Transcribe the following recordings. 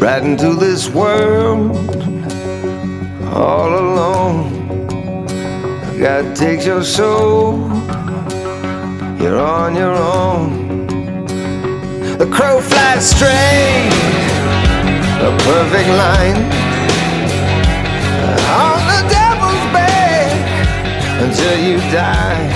right into this world all alone. God takes your soul, you're on your own. The crow flies straight, a perfect line on the devil's back until you die.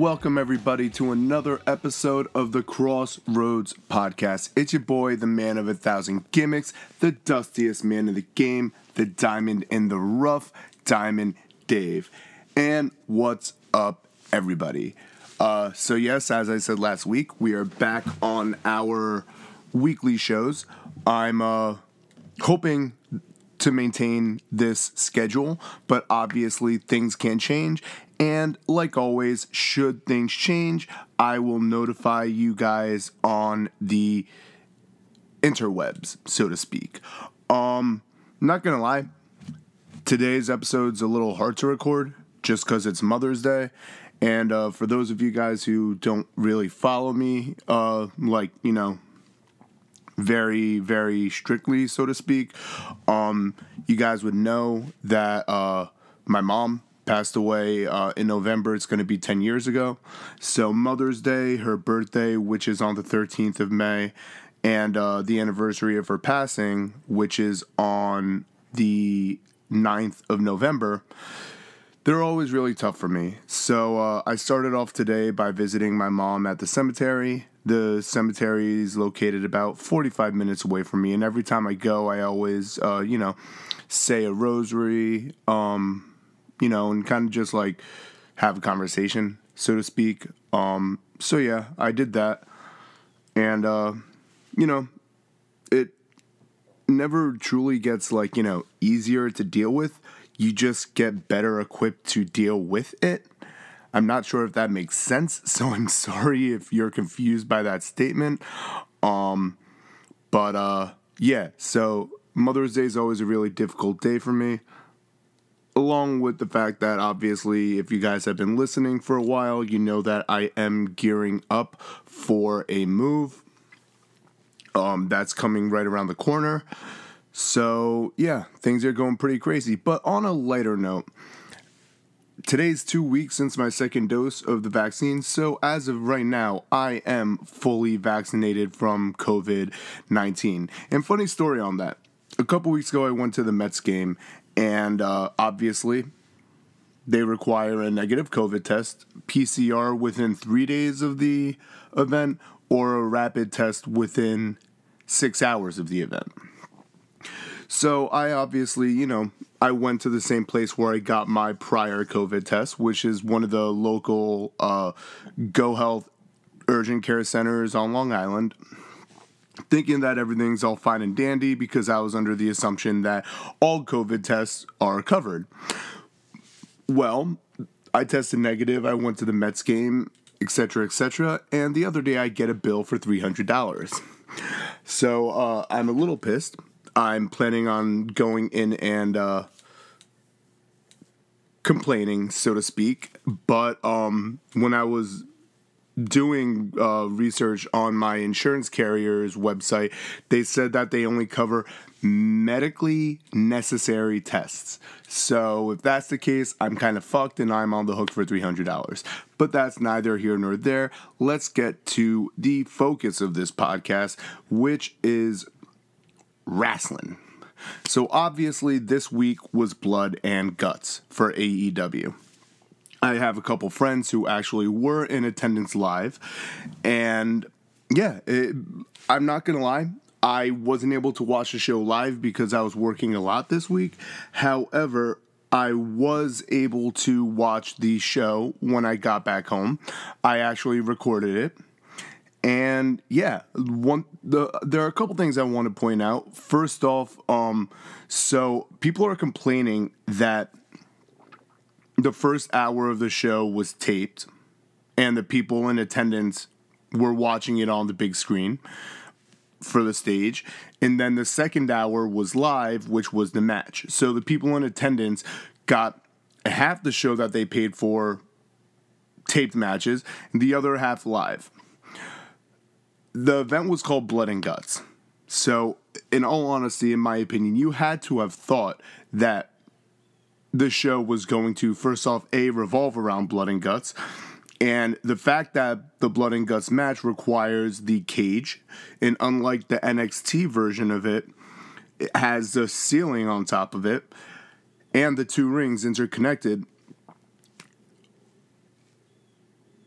Welcome, everybody, to another episode of the Crossroads Podcast. It's your boy, the man of a thousand gimmicks, the dustiest man in the game, the diamond in the rough, Diamond Dave. And what's up, everybody? Uh, so, yes, as I said last week, we are back on our weekly shows. I'm uh, hoping to maintain this schedule, but obviously things can change. And like always, should things change, I will notify you guys on the interwebs, so to speak. Um, not gonna lie, today's episode's a little hard to record just because it's Mother's Day. And uh, for those of you guys who don't really follow me, uh, like, you know, very very strictly so to speak um you guys would know that uh my mom passed away uh, in november it's going to be 10 years ago so mother's day her birthday which is on the 13th of may and uh, the anniversary of her passing which is on the 9th of november they're always really tough for me. So uh, I started off today by visiting my mom at the cemetery. The cemetery is located about 45 minutes away from me, and every time I go, I always, uh, you know, say a rosary, um, you know, and kind of just like have a conversation, so to speak. Um, so yeah, I did that, and uh, you know, it never truly gets like you know easier to deal with. You just get better equipped to deal with it. I'm not sure if that makes sense so i'm sorry if you're confused by that statement. Um but uh yeah so mother's day is always a really difficult day for me along with the fact that obviously if you guys have been listening for a while you know that i am gearing up for a move um, that's coming right around the corner. So, yeah, things are going pretty crazy. But on a lighter note, today's two weeks since my second dose of the vaccine. So, as of right now, I am fully vaccinated from COVID 19. And, funny story on that. A couple weeks ago, I went to the Mets game, and uh, obviously, they require a negative COVID test, PCR within three days of the event, or a rapid test within six hours of the event. So I obviously, you know, I went to the same place where I got my prior COVID test, which is one of the local uh, Go Health urgent care centers on Long Island thinking that everything's all fine and dandy because I was under the assumption that all COVID tests are covered. Well, I tested negative. I went to the Mets game, etc., etc. And the other day, I get a bill for three hundred dollars. So uh, I'm a little pissed. I'm planning on going in and uh, complaining, so to speak. But um, when I was doing uh, research on my insurance carrier's website, they said that they only cover medically necessary tests. So if that's the case, I'm kind of fucked and I'm on the hook for $300. But that's neither here nor there. Let's get to the focus of this podcast, which is wrestling. So obviously, this week was blood and guts for AEW. I have a couple friends who actually were in attendance live, and yeah, it, I'm not gonna lie. I wasn't able to watch the show live because I was working a lot this week. However, I was able to watch the show when I got back home. I actually recorded it. And yeah, one the there are a couple things I want to point out. First off, um so people are complaining that the first hour of the show was taped, and the people in attendance were watching it on the big screen for the stage. And then the second hour was live, which was the match. So the people in attendance got half the show that they paid for taped matches, and the other half live. The event was called Blood and Guts. So, in all honesty, in my opinion, you had to have thought that the show was going to, first off, A, revolve around Blood and Guts. And the fact that the Blood and Guts match requires the cage, and unlike the NXT version of it, it has a ceiling on top of it and the two rings interconnected,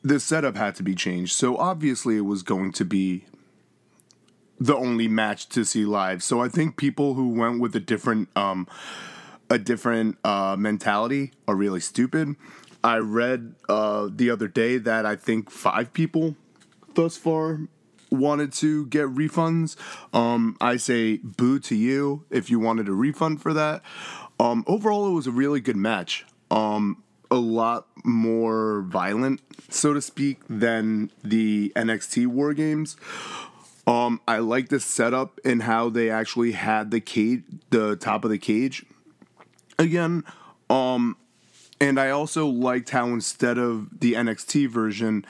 the setup had to be changed. So obviously, it was going to be the only match to see live. So I think people who went with a different um, a different uh, mentality are really stupid. I read uh, the other day that I think five people thus far wanted to get refunds. Um, I say boo to you if you wanted a refund for that. Um, overall, it was a really good match. Um, a lot more violent, so to speak, than the NXT War Games. Um, I like the setup and how they actually had the cage, the top of the cage. Again, um, and I also liked how instead of the NXT version,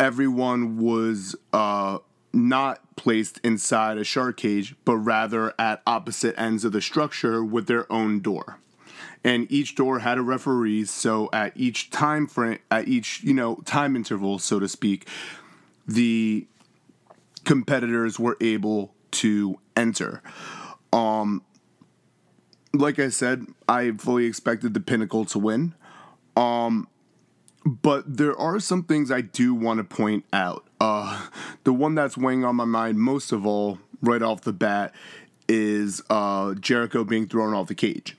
everyone was uh, not placed inside a shark cage, but rather at opposite ends of the structure with their own door. And each door had a referee, so at each time frame, at each you know time interval, so to speak, the competitors were able to enter. Um, like I said, I fully expected the Pinnacle to win. Um, but there are some things I do want to point out. Uh, the one that's weighing on my mind most of all, right off the bat, is uh, Jericho being thrown off the cage.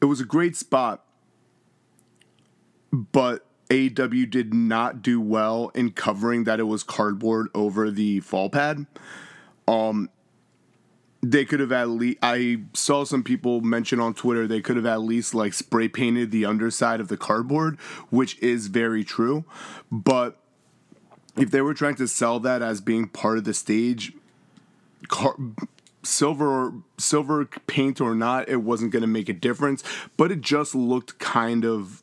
It was a great spot, but AEW did not do well in covering that it was cardboard over the fall pad. Um, they could have at least i saw some people mention on twitter they could have at least like spray painted the underside of the cardboard which is very true. But if they were trying to sell that as being part of the stage car- silver or silver paint or not it wasn't going to make a difference. But it just looked kind of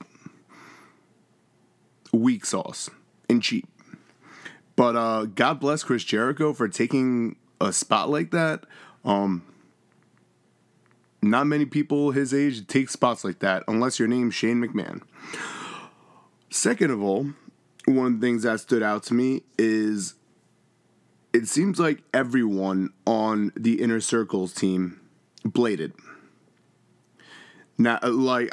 weak sauce and cheap. But uh god bless chris jericho for taking a spot like that um, not many people his age take spots like that unless your name's Shane McMahon. Second of all, one of the things that stood out to me is it seems like everyone on the inner circles team bladed. Now, like,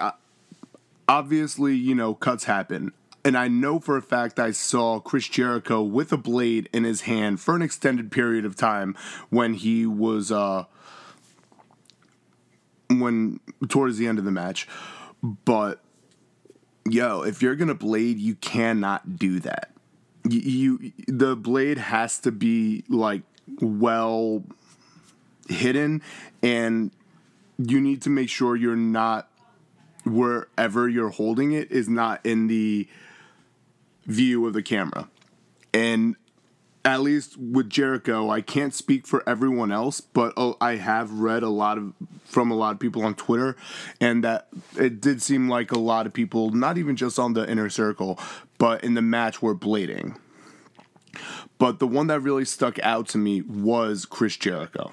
obviously, you know, cuts happen and I know for a fact I saw Chris Jericho with a blade in his hand for an extended period of time when he was uh when towards the end of the match. But yo, if you're gonna blade, you cannot do that. You, you the blade has to be like well hidden and you need to make sure you're not wherever you're holding it is not in the view of the camera. And at least with Jericho, I can't speak for everyone else, but oh, I have read a lot of from a lot of people on Twitter, and that it did seem like a lot of people, not even just on the inner circle, but in the match, were blading. But the one that really stuck out to me was Chris Jericho.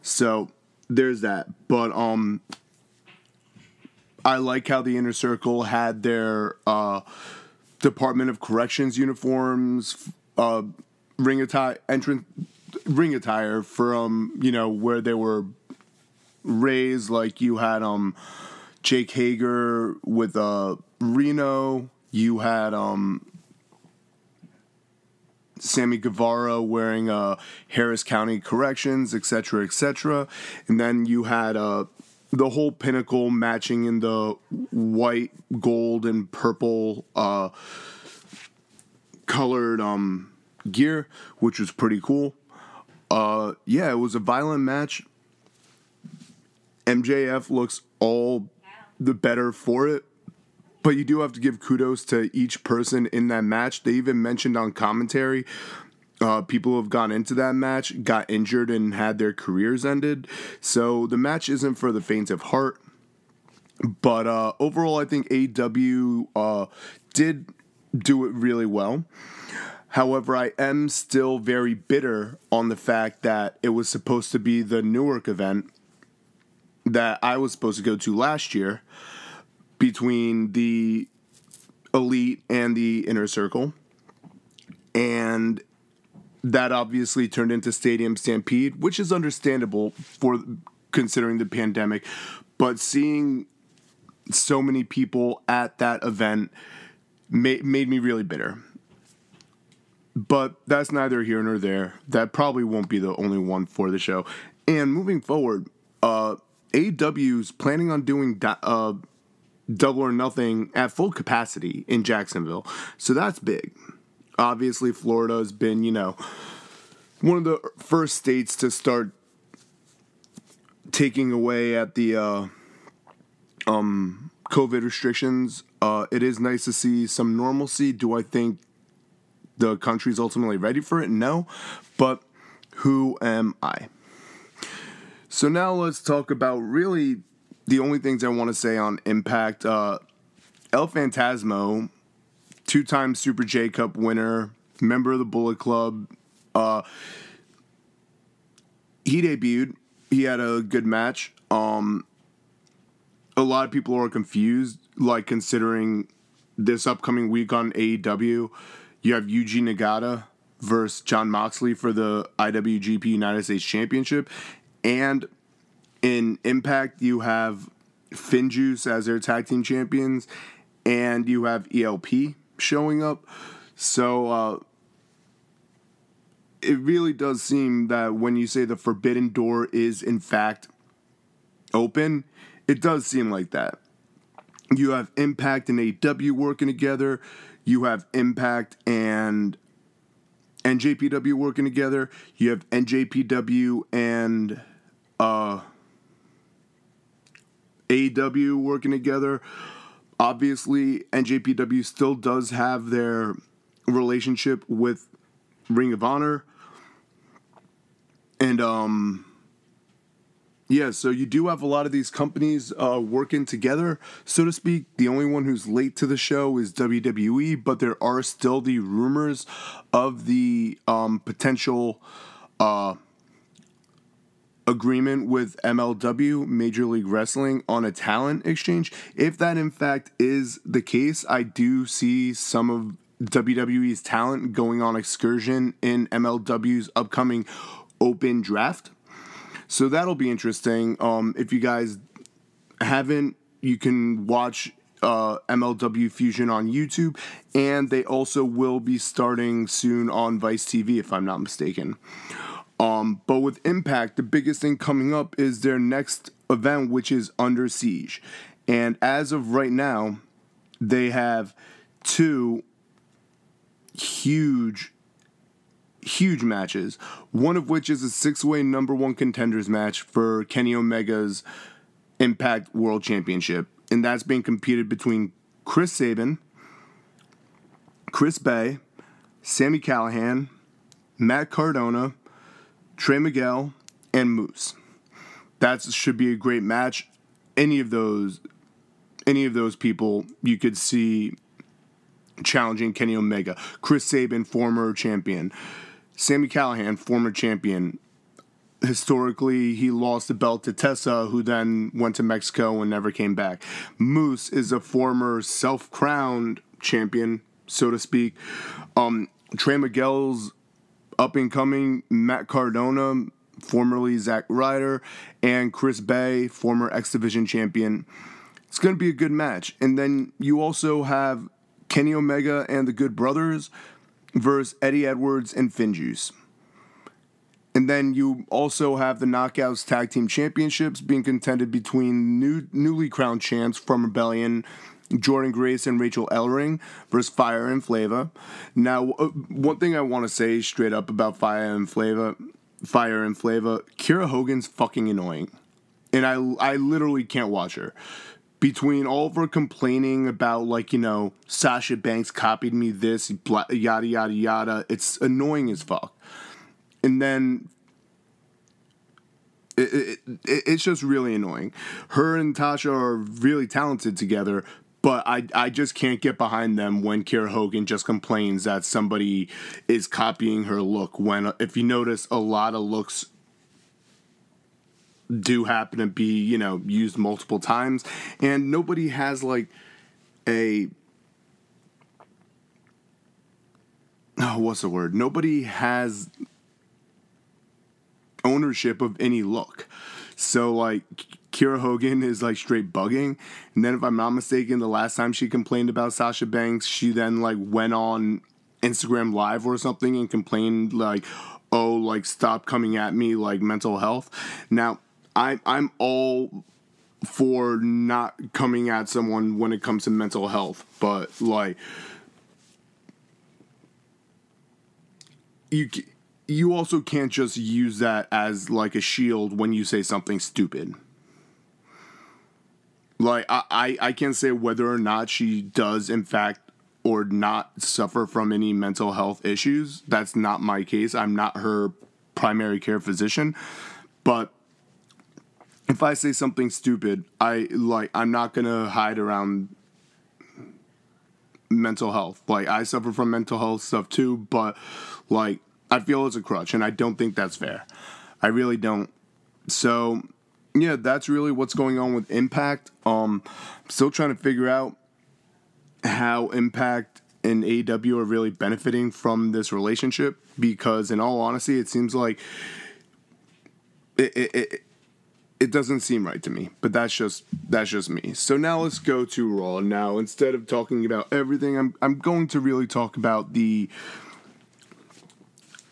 So there's that. But um, I like how the inner circle had their uh Department of Corrections uniforms, uh, ring attire, entrance, ring attire from you know where they were raised. Like you had um, Jake Hager with uh, Reno. You had um, Sammy Guevara wearing uh, Harris County Corrections, etc., etc. And then you had uh, the whole pinnacle matching in the white, gold, and purple uh, colored um, gear, which was pretty cool. Uh, yeah, it was a violent match. MJF looks all the better for it. But you do have to give kudos to each person in that match. They even mentioned on commentary uh, people who have gone into that match got injured and had their careers ended. So the match isn't for the faint of heart. But uh, overall, I think AEW uh, did do it really well. However, I am still very bitter on the fact that it was supposed to be the Newark event that I was supposed to go to last year between the Elite and the Inner Circle. And that obviously turned into Stadium Stampede, which is understandable for considering the pandemic. But seeing so many people at that event made, made me really bitter. But that's neither here nor there. That probably won't be the only one for the show. And moving forward, uh, AEW's planning on doing uh, double or nothing at full capacity in Jacksonville. So that's big. Obviously, Florida has been, you know, one of the first states to start taking away at the uh, um, COVID restrictions. Uh, it is nice to see some normalcy. Do I think the country's ultimately ready for it? No. But who am I? So now let's talk about really the only things I want to say on Impact. Uh, El Phantasmo, two time Super J Cup winner, member of the Bullet Club. Uh, he debuted. He had a good match. Um, a lot of people are confused, like considering this upcoming week on AEW, you have Yuji Nagata versus Jon Moxley for the IWGP United States Championship, and in Impact you have Finjuice as their tag team champions, and you have ELP showing up. So uh, it really does seem that when you say the forbidden door is in fact open, it does seem like that. You have Impact and AW working together. You have Impact and NJPW working together. You have NJPW and uh, AW working together. Obviously, NJPW still does have their relationship with Ring of Honor. And um yeah, so you do have a lot of these companies uh, working together, so to speak. The only one who's late to the show is WWE, but there are still the rumors of the um, potential uh, agreement with MLW, Major League Wrestling, on a talent exchange. If that in fact is the case, I do see some of WWE's talent going on excursion in MLW's upcoming open draft. So that'll be interesting. Um, if you guys haven't, you can watch uh, MLW Fusion on YouTube, and they also will be starting soon on Vice TV, if I'm not mistaken. Um, but with Impact, the biggest thing coming up is their next event, which is Under Siege. And as of right now, they have two huge huge matches, one of which is a six way number one contenders match for Kenny Omega's Impact World Championship. And that's being competed between Chris Sabin, Chris Bey, Sami Callihan, Matt Cardona, Trey Miguel, and Moose. That should be a great match. Any of those any of those people you could see challenging Kenny Omega. Chris Sabin, former champion. Sami Callihan, former champion, historically he lost the belt to Tessa, who then went to Mexico and never came back. Moose is a former self-crowned champion, so to speak. Um, Trey Miguel's up and coming Matt Cardona, formerly Zack Ryder, and Chris Bey, former X Division champion. It's going to be a good match. And then you also have Kenny Omega and the Good Brothers versus Eddie Edwards and Finjuice. And then you also have the Knockouts Tag Team Championships being contended between new, newly crowned champs from Rebellion, Jordynne Grace and Rachel Ellering versus Fire and Flava. Now, uh, one thing I want to say straight up about Fire and Flava, Fire and Flava, Kiera Hogan's fucking annoying, and I I literally can't watch her. between all of her complaining about like you know Sasha Banks copied me this yada yada yada, it's annoying as fuck. And then it, it, it, it's just really annoying. Her and Tasha are really talented together, but I, I just can't get behind them when Kiera Hogan just complains that somebody is copying her look. When, if you notice, a lot of looks do happen to be, you know, used multiple times, and nobody has like a. Oh, what's the word? Nobody has ownership of any look. So like Kiera Hogan is like straight bugging. And then if I'm not mistaken, the last time she complained about Sasha Banks, she then like went on Instagram live or something and complained like, "Oh, like stop coming at me like mental health." Now, I I'm all for not coming at someone when it comes to mental health, but like you you also can't just use that as like a shield when you say something stupid. Like I, I, I can't say whether or not she does in fact or not suffer from any mental health issues. That's not my case. I'm not her primary care physician. But if I say something stupid, I like I'm not gonna hide around mental health. Like I suffer from mental health stuff too, but like I feel it's a crutch, and I don't think that's fair. I really don't. So, yeah, that's really what's going on with Impact. Um, still trying to figure out how Impact and AEW are really benefiting from this relationship because, in all honesty, it seems like it, it, it it doesn't seem right to me, but that's just that's just me. So now let's go to Raw. Now instead of talking about everything, I'm I'm going to really talk about the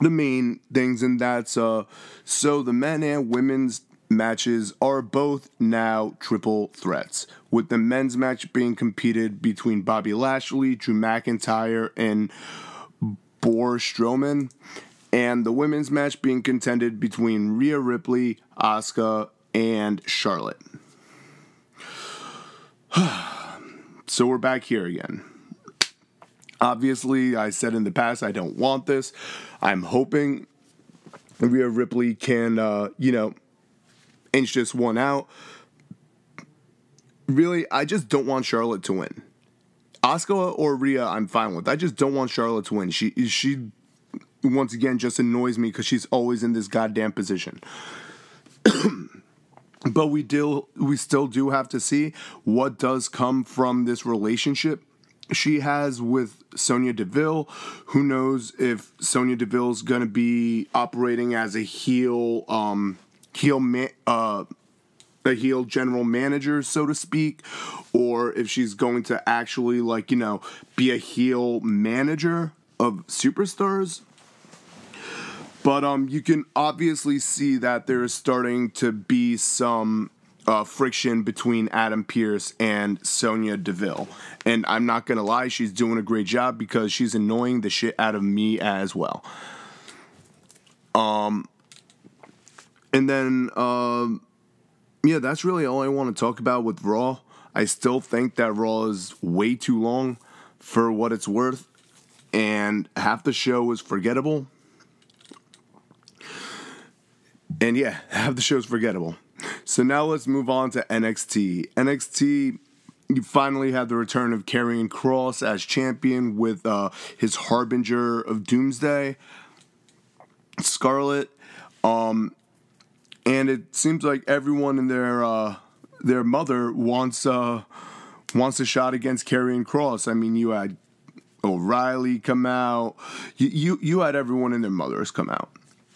the main things, and that's uh, so the men and women's matches are both now triple threats, with the men's match being competed between Bobby Lashley, Drew McIntyre, and Braun Strowman, and the women's match being contended between Rhea Ripley, Asuka, and Charlotte. so we're back here again. Obviously, I said in the past I don't want this. I'm hoping Rhea Ripley can, uh, you know, inch this one out. Really, I just don't want Charlotte to win. Asuka or Rhea, I'm fine with. I just don't want Charlotte to win. She she once again just annoys me because she's always in this goddamn position. but we do we still do have to see what does come from this relationship she has with Sonya Deville. Who knows if Sonya Deville's going to be operating as a heel, um, heel, ma- uh, a heel general manager, so to speak, or if she's going to actually, like, you know, be a heel manager of superstars. But um, you can obviously see that there is starting to be some uh, friction between Adam Pearce and Sonya Deville. And I'm not to lie, she's doing a great job because she's annoying the shit out of me as well. Um, and then, um, yeah, that's really all I want to talk about with Raw. I still think that Raw is way too long for what it's worth, and half the show was forgettable. And yeah, half the show is forgettable. So now let's move on to NXT. NXT you finally had the return of Karrion Kross as champion with uh, his harbinger of doomsday, Scarlett. Um, and it seems like everyone and their uh, their mother wants uh, wants a shot against Karrion Kross. I mean, you had O'Reilly come out. You, you you had everyone and their mothers come out,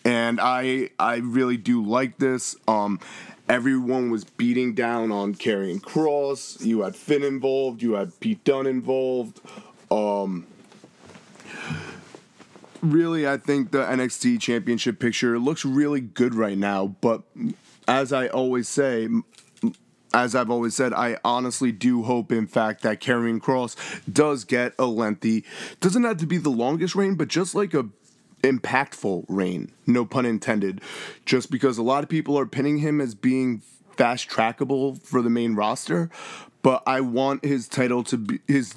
and I I really do like this. Um, everyone was beating down on Karrion Kross. You had Finn involved. You had Pete Dunne involved. Um, really, I think the NXT Championship picture looks really good right now. But as I always say, as I've always said, I honestly do hope, in fact, that Karrion Kross does get a lengthy, doesn't have to be the longest reign, but just like a impactful reign, no pun intended, just because a lot of people are pinning him as being fast trackable for the main roster, but I want his title to be his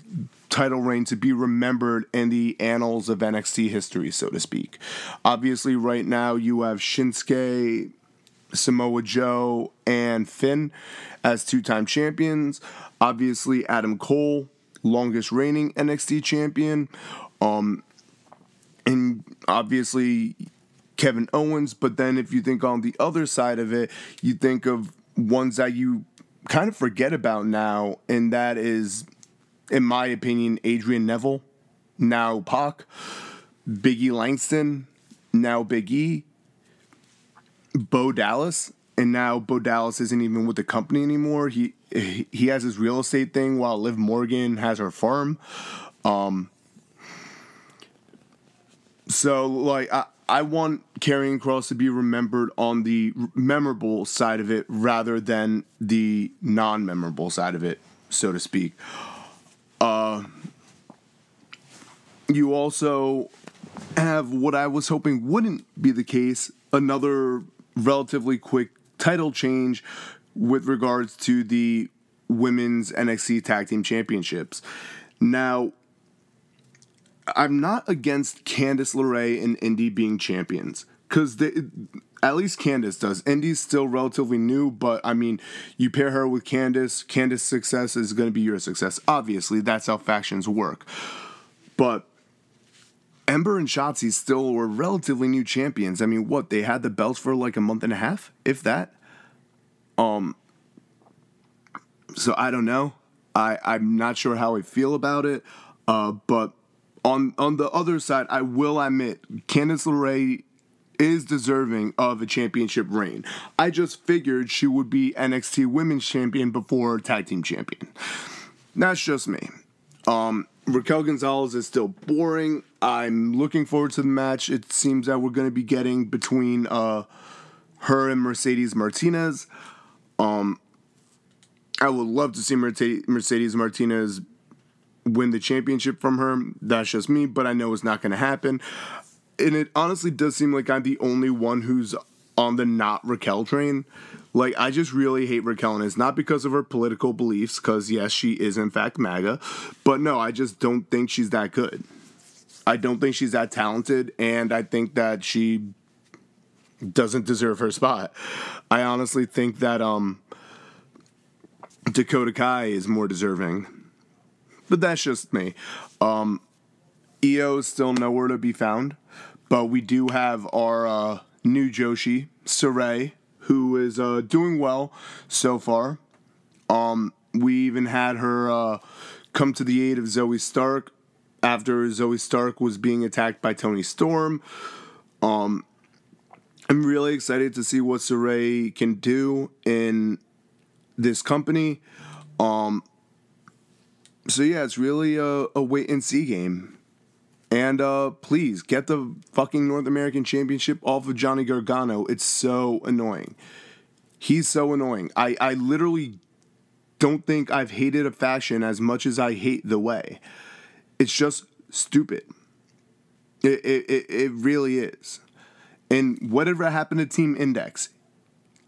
title reign to be remembered in the annals of NXT history, so to speak. Obviously, right now you have Shinsuke, Samoa Joe, and Finn as two time champions. Obviously, Adam Cole, longest reigning NXT champion. Um, and obviously, Kevin Owens. But then, if you think on the other side of it, you think of ones that you kind of forget about now, and that is in my opinion, Adrian Neville, now Pac, Biggie Langston, now Big E, Bo Dallas, and now Bo Dallas isn't even with the company anymore. He he has his real estate thing while Liv Morgan has her farm. Um, so like I, I want Karrion Kross to be remembered on the memorable side of it rather than the non-memorable side of it, so to speak. Uh, you also have what I was hoping wouldn't be the case another relatively quick title change with regards to the women's NXT Tag Team Championships. Now, I'm not against Candice LeRae and Indi being champions because at least Candice does. Indi's still relatively new, but I mean, you pair her with Candice, Candice's success is going to be your success. Obviously, that's how factions work. But Ember and Shotzi still were relatively new champions. I mean, what they had the belts for like a month and a half, if that. Um. So I don't know. I I'm not sure how I feel about it. Uh, but on on the other side, I will admit Candice LeRae is deserving of a championship reign. I just figured she would be NXT Women's Champion before Tag Team Champion. That's just me. Um, Raquel Gonzalez is still boring. I'm looking forward to the match. It seems that we're going to be getting between uh, her and Mercedes Martinez. Um, I would love to see Mercedes Martinez win the championship from her. That's just me, but I know it's not going to happen and it honestly does seem like I'm the only one who's on the not Raquel train. Like I just really hate Raquel, and it's not because of her political beliefs, because yes, she is in fact MAGA, but no, I just don't think she's that good. I don't think she's that talented, and I think that she doesn't deserve her spot. I honestly think that um Dakota Kai is more deserving. But that's just me. Um Io is still nowhere to be found. But we do have our uh, new Joshi, Sarray, who is uh, doing well so far. Um, we even had her uh, come to the aid of Zoey Stark after Zoey Stark was being attacked by Toni Storm. Um, I'm really excited to see what Sarray can do in this company. Um, so yeah, it's really a, a wait and see game. And uh, please get the fucking North American Championship off of Johnny Gargano. It's so annoying. He's so annoying. I, I literally don't think I've hated a faction as much as I hate the way. It's just stupid. It, it, it really is. And whatever happened to Team Index,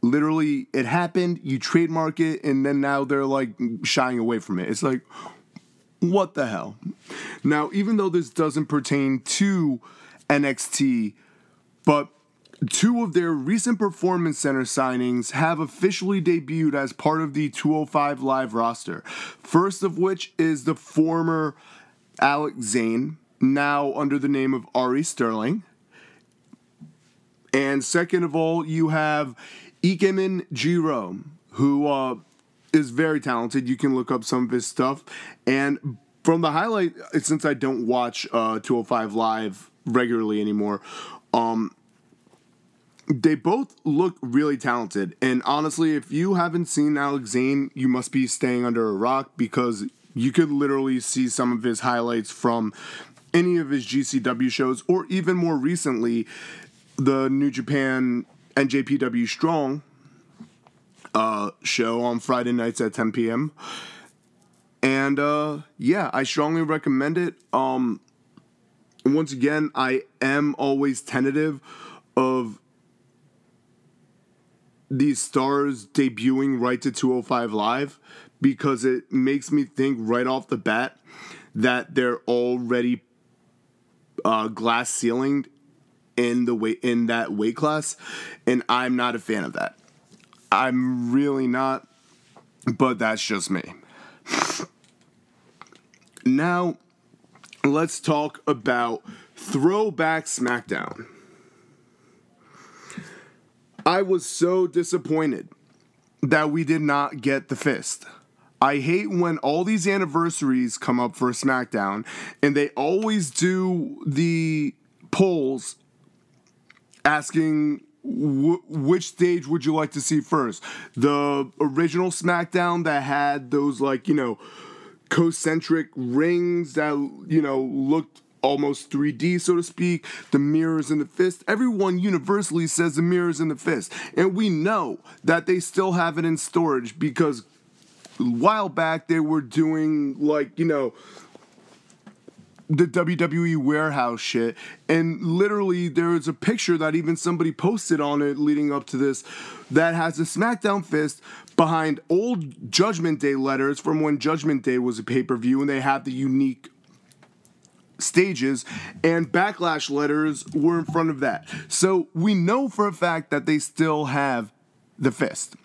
literally it happened, you trademark it, and then now they're like shying away from it. It's like, what the hell? Now, even though this doesn't pertain to NXT, but two of their recent Performance Center signings have officially debuted as part of the 205 Live roster. First of which is the former Alex Zayne, now under the name of Ari Sterling. And second of all, you have Ikemen Jiro, who uh, is very talented. You can look up some of his stuff. And from the highlight, since I don't watch uh, 205 Live regularly anymore, um, they both look really talented. And honestly, if you haven't seen Alex Zayne, you must be staying under a rock because you could literally see some of his highlights from any of his GCW shows, or even more recently, the New Japan NJPW Strong uh, show on Friday nights at 10 p.m. And uh, yeah, I strongly recommend it. Um, once again, I am always tentative of these stars debuting right to 205 live because it makes me think right off the bat that they're already uh, glass ceilinged in the weight in that weight class, and I'm not a fan of that. I'm really not, but that's just me. Now, let's talk about Throwback SmackDown. I was so disappointed that we did not get the fist. I hate when all these anniversaries come up for SmackDown and they always do the polls asking wh- which stage would you like to see first? The original SmackDown that had those, like, you know, concentric rings that, you know, looked almost 3D, so to speak, the mirrors in the fist. Everyone universally says the mirrors in the fist. And we know that they still have it in storage because a while back they were doing like, you know, the WWE warehouse shit. And literally, there is a picture that even somebody posted on it leading up to this that has a SmackDown fist behind old Judgment Day letters from when Judgment Day was a pay per view, and they have the unique stages, and backlash letters were in front of that. So we know for a fact that they still have the fist.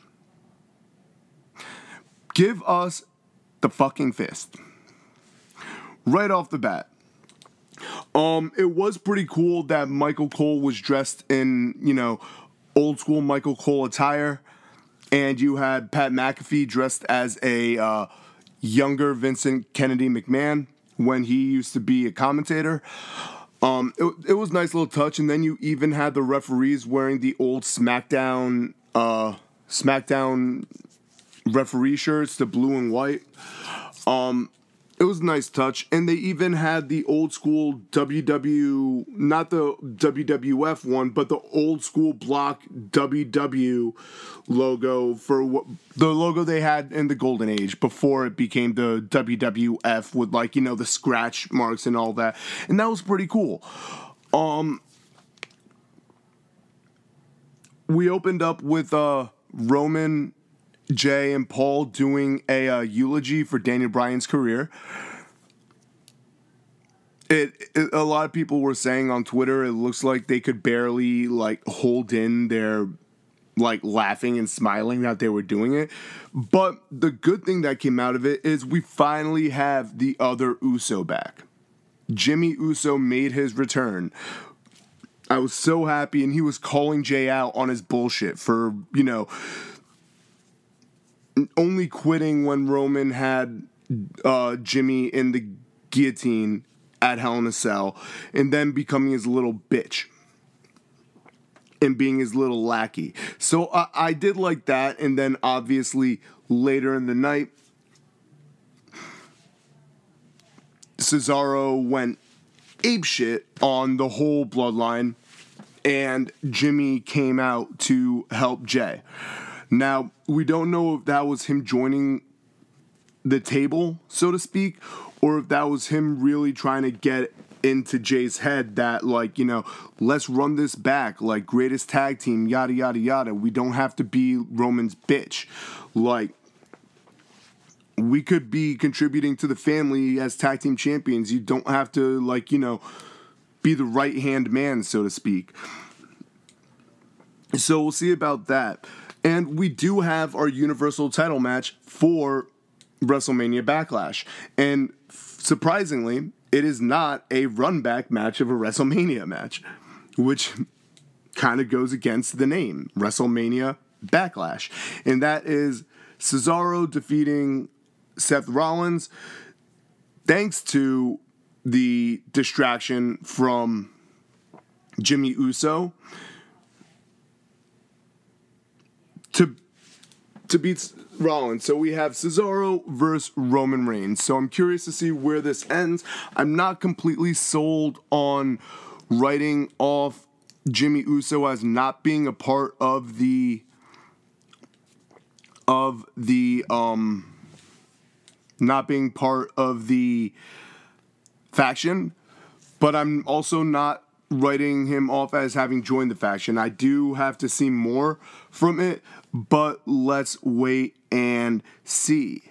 Give us the fucking fist. Right off the bat. Um, it was pretty cool that Michael Cole was dressed in, you know, old school Michael Cole attire, and you had Pat McAfee dressed as a uh, younger Vincent Kennedy McMahon when he used to be a commentator. Um, it, it was nice little touch, and then you even had the referees wearing the old SmackDown uh, SmackDown referee shirts, the blue and white. Um, it was a nice touch, and they even had the old school WW, not the WWF one, but the old school block WW logo for what the logo they had in the golden age before it became the WWF with like you know the scratch marks and all that, and that was pretty cool. Um, we opened up with uh Roman Jey and Paul doing a uh, eulogy for Daniel Bryan's career. It, it, a lot of people were saying on Twitter it looks like they could barely like hold in their like laughing and smiling that they were doing it. But the good thing that came out of it is we finally have the other Uso back. Jimmy Uso made his return. I was so happy and he was calling Jey out on his bullshit for, you know, only quitting when Roman had uh, Jimmy in the guillotine at Hell in a Cell, and then becoming his little bitch and being his little lackey. So uh, I did like that, and then obviously later in the night, Cesaro went apeshit on the whole bloodline, and Jimmy came out to help Jey. Now, we don't know if that was him joining the table, so to speak, or if that was him really trying to get into Jey's head that, like, you know, let's run this back, like, greatest tag team, yada, yada, yada. We don't have to be Roman's bitch. Like, we could be contributing to the family as tag team champions. You don't have to, like, you know, be the right hand man, so to speak. So we'll see about that. And we do have our Universal title match for WrestleMania Backlash. And surprisingly, it is not a run back match of a WrestleMania match, which kind of goes against the name WrestleMania Backlash. And that is Cesaro defeating Seth Rollins thanks to the distraction from Jimmy Uso to to beat Rollins. So we have Cesaro versus Roman Reigns. So I'm curious to see where this ends. I'm not completely sold on writing off Jimmy Uso as not being a part of the of the um not being part of the faction, but I'm also not writing him off as having joined the faction. I do have to see more from it, but let's wait and see.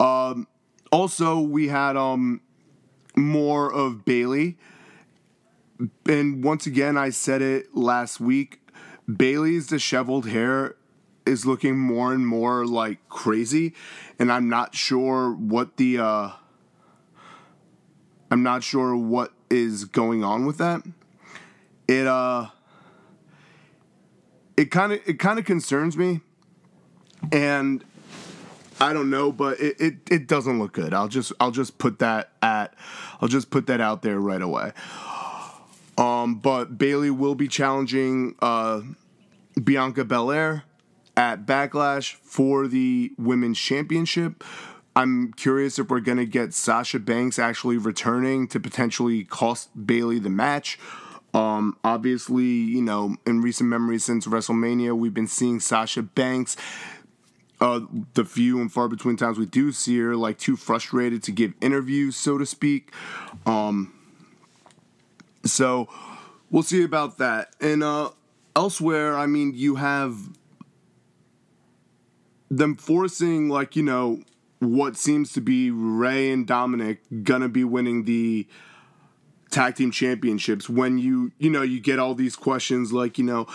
Um, also, we had um more of Bayley. and once again, I said it last week. Bayley's disheveled hair is looking more and more like crazy, and I'm not sure what the uh, I'm not sure what is going on with that. It uh it kind of it kind of concerns me and I don't know, but it, it, it doesn't look good. I'll just I'll just put that at I'll just put that out there right away. Um, but Bayley will be challenging uh, Bianca Belair at Backlash for the women's championship. I'm curious if we're gonna get Sasha Banks actually returning to potentially cost Bayley the match. Um, obviously, you know, in recent memory since WrestleMania, we've been seeing Sasha Banks. Uh, the few and far between times we do see her, like too frustrated to give interviews, so to speak. Um, so we'll see about that. And uh, elsewhere, I mean, you have them forcing, like, you know, what seems to be Rey and Dominic gonna be winning the tag team championships when you, you know, you get all these questions like, you know,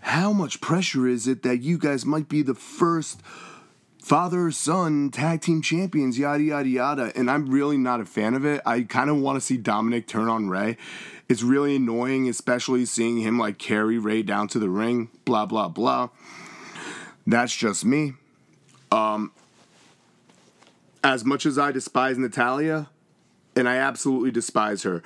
how much pressure is it that you guys might be the first father son tag team champions, yada, yada, yada. And I'm really not a fan of it. I kind of want to see Dominic turn on Rey It's really annoying, especially seeing him like carry Rey down to the ring, blah, blah, blah. That's just me. Um, as much as I despise Natalya, and I absolutely despise her,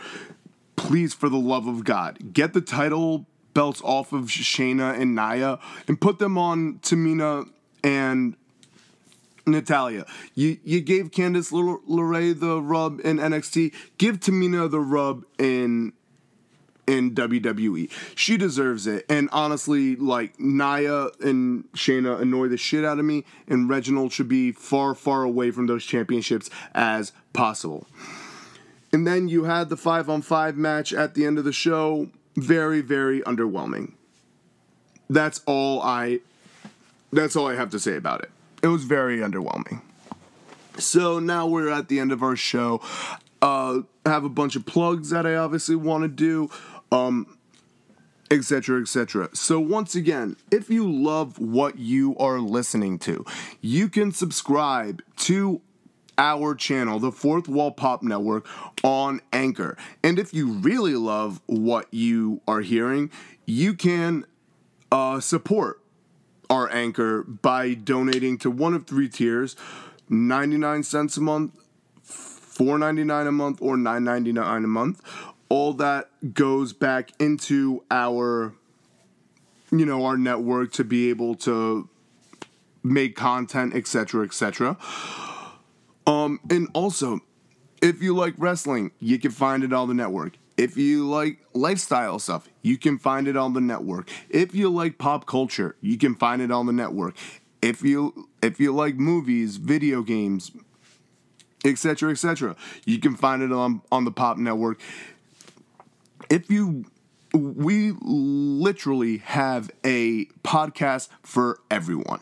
please, for the love of God, get the title belts off of Shayna and Nia and put them on Tamina and Natalya. You you gave Candice LeRae the rub in NXT. Give Tamina the rub in in WWE. She deserves it. And honestly, like Nia and Shayna annoy the shit out of me, and Reginald should be far, far away from those championships as possible. And then you had the five on five match at the end of the show. Very, very underwhelming. That's all I that's all I have to say about it. It was very underwhelming. So now we're at the end of our show. Uh, have a bunch of plugs that I obviously want to do um, etc etc so once again if you love what you are listening to you can subscribe to our channel the fourth wall pop network on anchor. And if you really love what you are hearing you can uh, support our anchor by donating to one of three tiers 99 cents a month 4.99 a month or 9.99 a month. All that goes back into our you know our network to be able to make content etc etc um and also if you like wrestling you can find it on the network. If you like lifestyle stuff you can find it on the network. If you like pop culture you can find it on the network. If you if you like movies video games etc etc you can find it on on the pop network. If you we literally have a podcast for everyone.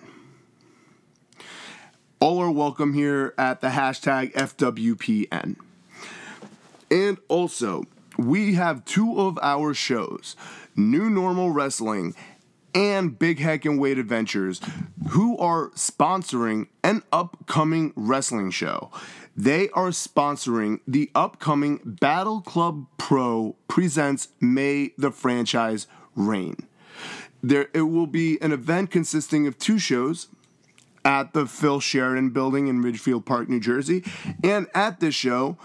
All are welcome here at the hashtag FWPN. And also, we have two of our shows, New Normal Wrestling and Big Heck and Weight Adventures, who are sponsoring an upcoming wrestling show. They are sponsoring the upcoming Battle Club Pro presents May the Franchise Reign. There it will be an event consisting of two shows at the Phil Sheridan building in Ridgefield Park, New Jersey. And at this show,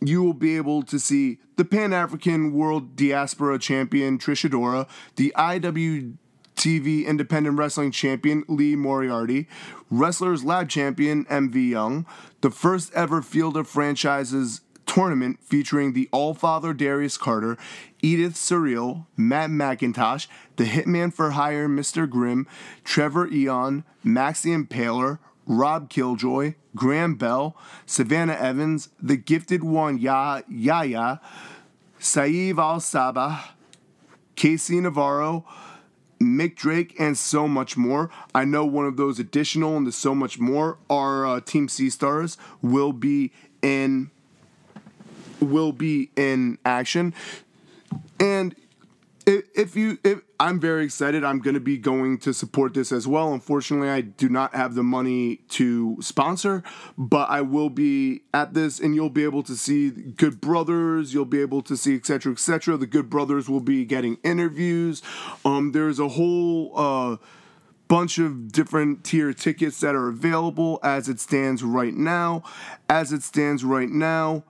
you will be able to see the Pan African World Diaspora Champion Trish Adora, the IWTV Independent Wrestling Champion Lee Moriarty, Wrestlers Lab Champion MV Young, the first ever Field of Franchises tournament featuring the All Father Darius Carter, Edith Surreal, Matt McIntosh, the Hitman for Hire Mr. Grimm, Trevor Eon, Maxie Impaler, Rob Killjoy, Graham Bell, Savannah Evans, the Gifted One Ya Yaya, Saeed Al Sabah, Casey Navarro, Mick Drake, and so much more. I know one of those additional and the so much more are uh, Team C Stars will be in will be in action. And if, you if I'm very excited, I'm going to be going to support this as well. Unfortunately, I do not have the money to sponsor, but I will be at this and you'll be able to see Good Brothers, you'll be able to see etc. etc. The Good Brothers will be getting interviews. Um there's a whole uh bunch of different tier tickets that are available as it stands right now. As it stands right now,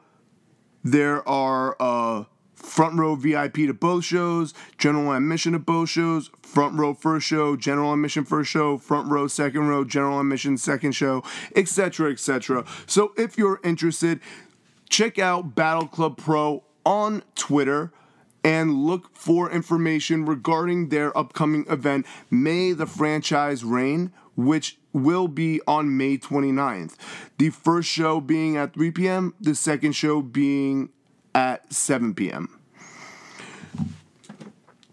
there are uh, front row VIP to both shows, general admission to both shows, front row first show, general admission first show, front row second row, general admission second show, etc., etc. So if you're interested, check out Battle Club Pro on Twitter and look for information regarding their upcoming event, May the Franchise Reign, which will be on May 29th. The first show being at 3 p.m., the second show being at 7 p.m.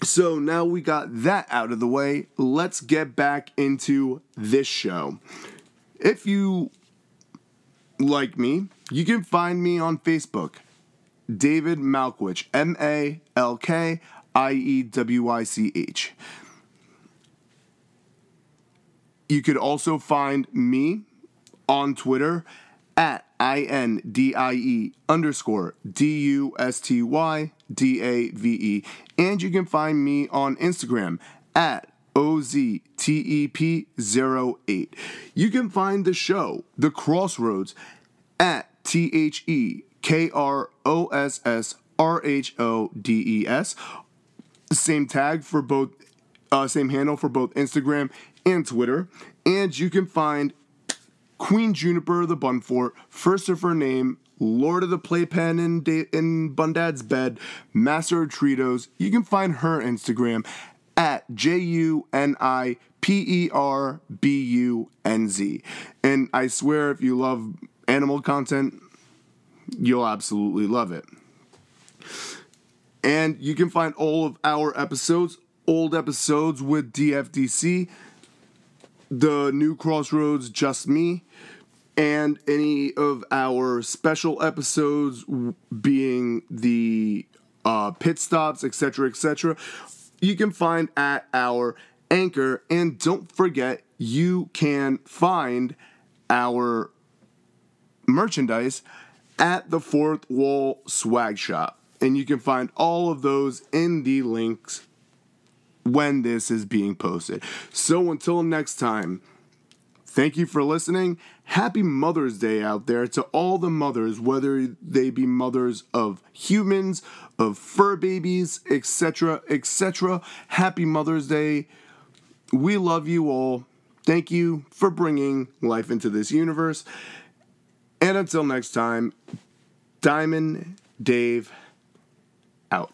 So now we got that out of the way, let's get back into this show. If you like me, you can find me on Facebook David Malkiewich, M A L K I E W I C H. You could also find me on Twitter at I N D I E underscore D U S T Y D A V E. And you can find me on Instagram at OZTEP08. You can find the show, The Crossroads, at T H E K R O S S R H O D E S. Same tag for both, uh, same handle for both Instagram and Twitter. And you can find Queen Juniper the Bunfort, first of her name, Lord of the Playpen in, da- in Bundad's bed, Master of Tritos. You can find her Instagram at J U N I P E R B U N Z. And I swear, if you love animal content, you'll absolutely love it. And you can find all of our episodes, old episodes with DFDC, the new Crossroads, Just Me, and any of our special episodes being the uh, pit stops, etc., etc. You can find at our anchor, and don't forget you can find our merchandise at the Fourth Wall Swag Shop. And you can find all of those in the links when this is being posted. So until next time, thank you for listening. Happy Mother's Day out there to all the mothers, whether they be mothers of humans, of fur babies, etc., etc. Happy Mother's Day. We love you all. Thank you for bringing life into this universe. And until next time, Diamond Dave out.